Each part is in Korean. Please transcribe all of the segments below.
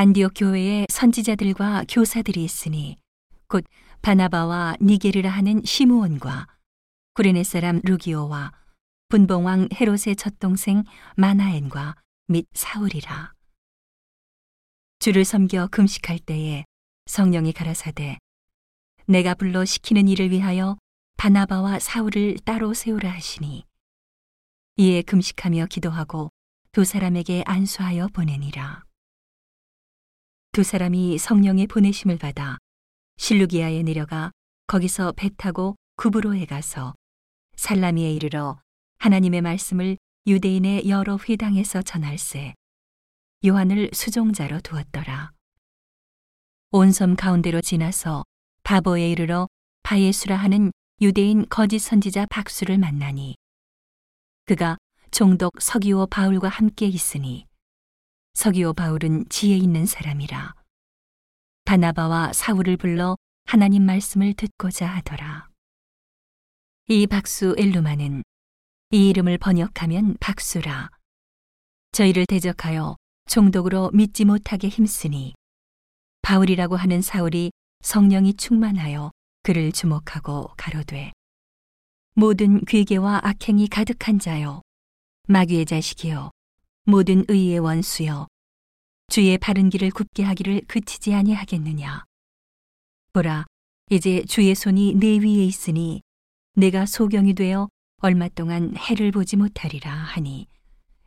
안디옥 교회에 선지자들과 교사들이 있으니 곧 바나바와 니게르라 하는 시므온과 구레네 사람 루기오와 분봉왕 헤롯의 첫 동생 마나엔과 및 사울이라. 주를 섬겨 금식할 때에 성령이 가라사대 내가 불러 시키는 일을 위하여 바나바와 사울을 따로 세우라 하시니 이에 금식하며 기도하고 두 사람에게 안수하여 보내니라. 두 사람이 성령의 보내심을 받아 실루기아에 내려가 거기서 배 타고 구브로에 가서 살라미에 이르러 하나님의 말씀을 유대인의 여러 회당에서 전할세 요한을 수종자로 두었더라. 온 섬 가운데로 지나서 바보에 이르러 바예수라 하는 유대인 거짓 선지자 박수를 만나니 그가 종독 서기오 바울과 함께 있으니 서기오 바울은 지혜 있는 사람이라. 바나바와 사울을 불러 하나님 말씀을 듣고자 하더라. 이 박수 엘루마는 이 이름을 번역하면 박수라. 저희를 대적하여 종독으로 믿지 못하게 힘쓰니 바울이라고 하는 사울이 성령이 충만하여 그를 주목하고 가로되 모든 괴계와 악행이 가득한 자여 마귀의 자식이여 모든 의의 원수여 주의 바른 길을 굽게 하기를 그치지 아니하겠느냐 보라 이제 주의 손이 내 위에 있으니 내가 소경이 되어 얼마 동안 해를 보지 못하리라 하니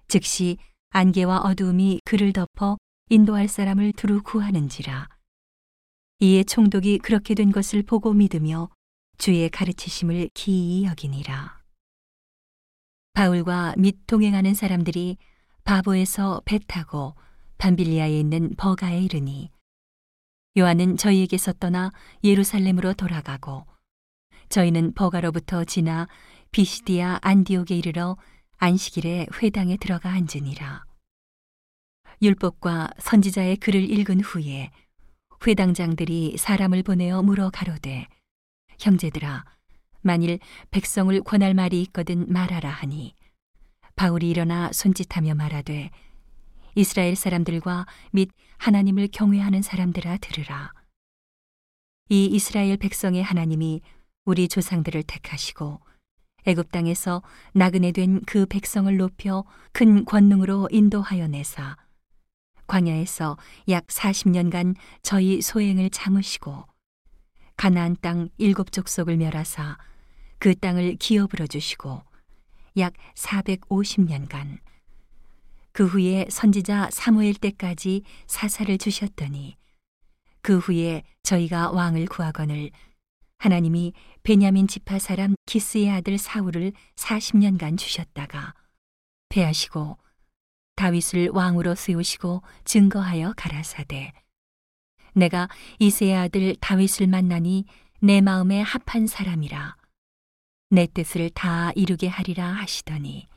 즉시 안개와 어두움이 그를 덮어 인도할 사람을 두루 구하는지라 이에 총독이 그렇게 된 것을 보고 믿으며 주의 가르치심을 기이 여기니라. 바울과 및 동행하는 사람들이 바보에서 배 타고 반빌리아에 있는 버가에 이르니 요한은 저희에게서 떠나 예루살렘으로 돌아가고 저희는 버가로부터 지나 비시디아 안디옥에 이르러 안식일에 회당에 들어가 앉으니라. 율법과 선지자의 글을 읽은 후에 회당장들이 사람을 보내어 물어 가로되 형제들아 만일 백성을 권할 말이 있거든 말하라 하니 바울이 일어나 손짓하며 말하되 이스라엘 사람들과 및 하나님을 경외하는 사람들아 들으라. 이 이스라엘 백성의 하나님이 우리 조상들을 택하시고 애굽 땅에서 나그네 된 그 백성을 높여 큰 권능으로 인도하여 내사 광야에서 약 40년간 저희 소행을 참으시고 가나안 땅 일곱 족속을 멸하사 그 땅을 기업으로 주시고 약 450년간. 그 후에 선지자 사무엘 때까지 사사를 주셨더니 그 후에 저희가 왕을 구하거늘 하나님이 베냐민 지파 사람 기스의 아들 사울을 40년간 주셨다가 패하시고 다윗을 왕으로 세우시고 증거하여 가라사대 내가 이세의 아들 다윗을 만나니 내 마음에 합한 사람이라 내 뜻을 다 이루게 하리라 하시더니.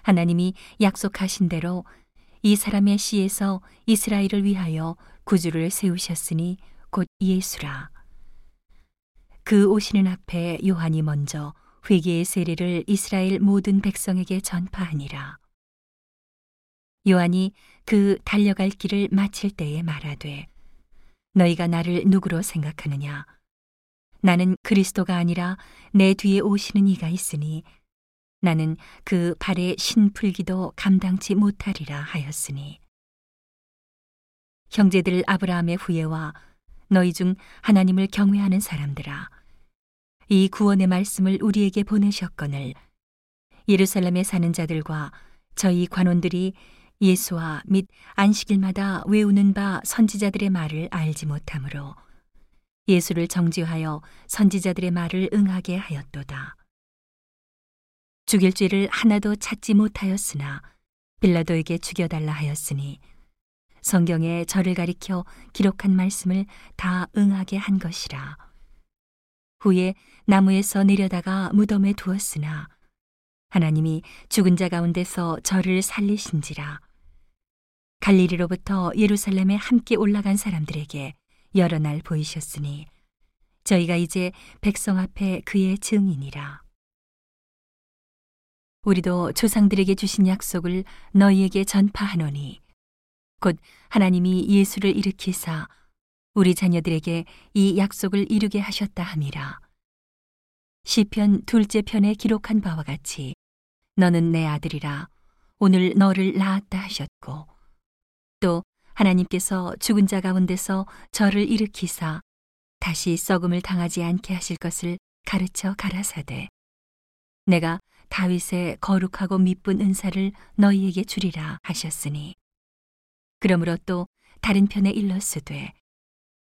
하나님이 약속하신 대로 이 사람의 씨에서 이스라엘을 위하여 구주를 세우셨으니 곧 예수라. 그 오시는 앞에 요한이 먼저 회개의 세례를 이스라엘 모든 백성에게 전파하니라. 요한이 그 달려갈 길을 마칠 때에 말하되 너희가 나를 누구로 생각하느냐 나는 그리스도가 아니라 내 뒤에 오시는 이가 있으니 나는 그 발에 신 풀기도 감당치 못하리라 하였으니. 형제들 아브라함의 후예와 너희 중 하나님을 경외하는 사람들아 이 구원의 말씀을 우리에게 보내셨거늘 예루살렘에 사는 자들과 저희 관원들이 예수와 및 안식일마다 외우는 바 선지자들의 말을 알지 못하므로 예수를 정죄하여 선지자들의 말을 응하게 하였도다. 죽일 죄를 하나도 찾지 못하였으나 빌라도에게 죽여달라 하였으니 성경에 저를 가리켜 기록한 말씀을 다 응하게 한 것이라. 후에 나무에서 내려다가 무덤에 두었으나 하나님이 죽은 자 가운데서 저를 살리신지라. 갈리리로부터 예루살렘에 함께 올라간 사람들에게 여러 날 보이셨으니 저희가 이제 백성 앞에 그의 증인이라. 우리도 조상들에게 주신 약속을 너희에게 전파하노니 곧 하나님이 예수를 일으키사 우리 자녀들에게 이 약속을 이루게 하셨다 함이라. 시편 둘째 편에 기록한 바와 같이 너는 내 아들이라 오늘 너를 낳았다 하셨고 또 하나님께서 죽은 자 가운데서 저를 일으키사 다시 썩음을 당하지 않게 하실 것을 가르쳐 가라사대. 내가 다윗의 거룩하고 미쁜 은사를 너희에게 주리라 하셨으니. 그러므로 또 다른 편에 일렀으되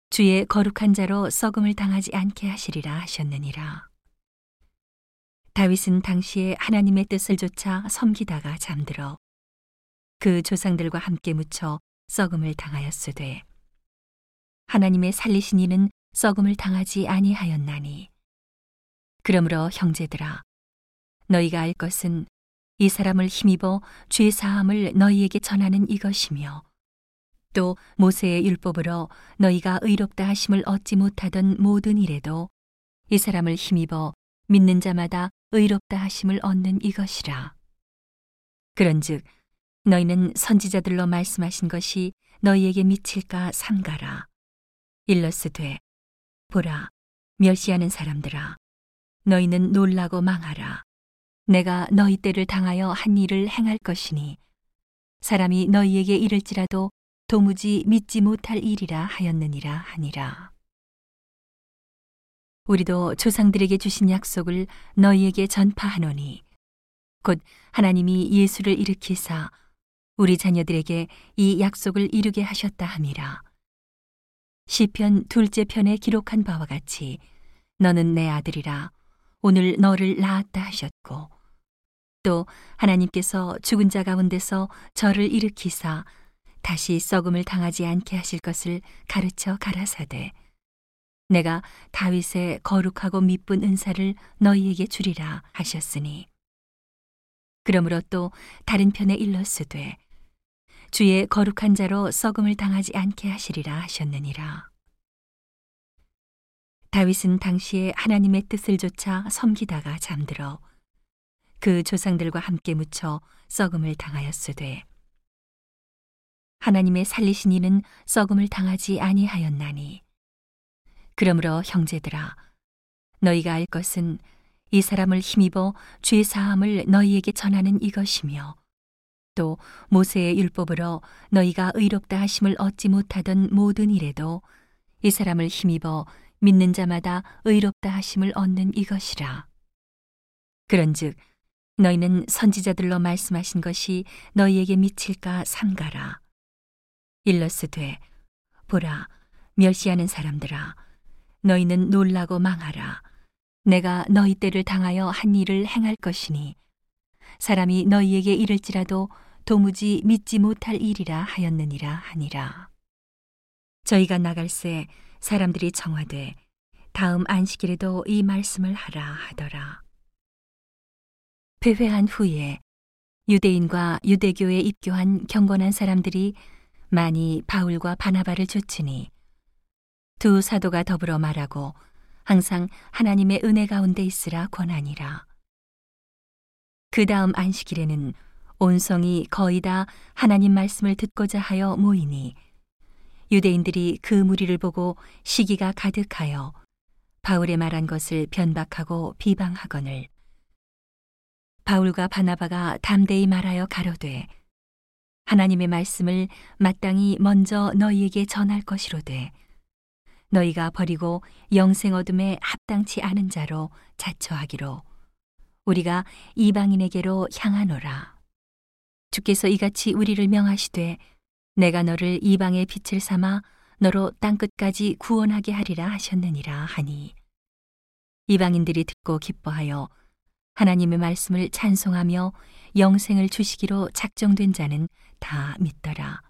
주의 거룩한 자로 썩음을 당하지 않게 하시리라 하셨느니라. 다윗은 당시에 하나님의 뜻을 조차 섬기다가 잠들어 그 조상들과 함께 묻혀 썩음을 당하였으되 하나님의 살리신 이는 썩음을 당하지 아니하였나니 그러므로 형제들아 너희가 알 것은 이 사람을 힘입어 죄 사함을 너희에게 전하는 이것이며 또 모세의 율법으로 너희가 의롭다 하심을 얻지 못하던 모든 일에도 이 사람을 힘입어 믿는 자마다 의롭다 하심을 얻는 이것이라. 그런즉 너희는 선지자들로 말씀하신 것이 너희에게 미칠까 삼가라. 일러스되 보라 멸시하는 사람들아 너희는 놀라고 망하라. 내가 너희 때를 당하여 한 일을 행할 것이니 사람이 너희에게 이를지라도 도무지 믿지 못할 일이라 하였느니라 하니라. 우리도 조상들에게 주신 약속을 너희에게 전파하노니 곧 하나님이 예수를 일으키사 우리 자녀들에게 이 약속을 이루게 하셨다 함이라. 시편 둘째 편에 기록한 바와 같이 너는 내 아들이라. 오늘 너를 낳았다 하셨고 또 하나님께서 죽은 자 가운데서 저를 일으키사 다시 썩음을 당하지 않게 하실 것을 가르쳐 가라사대. 내가 다윗의 거룩하고 미쁜 은사를 너희에게 주리라 하셨으니. 그러므로 또 다른 편에 일렀으되 주의 거룩한 자로 썩음을 당하지 않게 하시리라 하셨느니라. 다윗은 당시에 하나님의 뜻을 조차 섬기다가 잠들어 그 조상들과 함께 묻혀 썩음을 당하였으되 하나님의 살리신 이는 썩음을 당하지 아니하였나니. 그러므로 형제들아 너희가 알 것은 이 사람을 힘입어 죄 사함을 너희에게 전하는 이것이며 또 모세의 율법으로 너희가 의롭다 하심을 얻지 못하던 모든 일에도 이 사람을 힘입어 믿는 자마다 의롭다 하심을 얻는 이것이라 그런즉 너희는 선지자들로 말씀하신 것이 너희에게 미칠까 삼가라 일러스되 보라 멸시하는 사람들아 너희는 놀라고 망하라. 내가 너희 때를 당하여 한 일을 행할 것이니 사람이 너희에게 이를지라도 도무지 믿지 못할 일이라 하였느니라 하니라. 저희가 나갈새 사람들이 정하되 다음 안식일에도 이 말씀을 하라 하더라. 배회한 후에 유대인과 유대교에 입교한 경건한 사람들이 많이 바울과 바나바를 쫓으니 두 사도가 더불어 말하고 항상 하나님의 은혜 가운데 있으라 권하니라. 그 다음 안식일에는 온 성이 거의 다 하나님 말씀을 듣고자 하여 모이니 유대인들이 그 무리를 보고 시기가 가득하여 바울의 말한 것을 변박하고 비방하거늘 바울과 바나바가 담대히 말하여 가로되 하나님의 말씀을 마땅히 먼저 너희에게 전할 것이로되 너희가 버리고 영생 어둠에 합당치 않은 자로 자처하기로 우리가 이방인에게로 향하노라. 주께서 이같이 우리를 명하시되 내가 너를 이방의 빛을 삼아 너로 땅 끝까지 구원하게 하리라 하셨느니라 하니 이방인들이 듣고 기뻐하여 하나님의 말씀을 찬송하며 영생을 주시기로 작정된 자는 다 믿더라.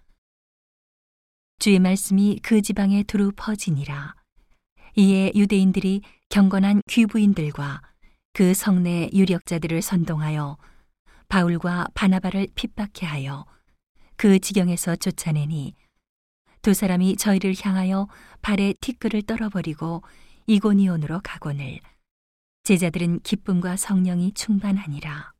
주의 말씀이 그 지방에 두루 퍼지니라. 이에 유대인들이 경건한 귀부인들과 그 성내 유력자들을 선동하여 바울과 바나바를 핍박해 하여 그 지경에서 쫓아내니 두 사람이 저희를 향하여 발에 티끌을 떨어버리고 이고니온으로 가곤을 제자들은 기쁨과 성령이 충만하니라.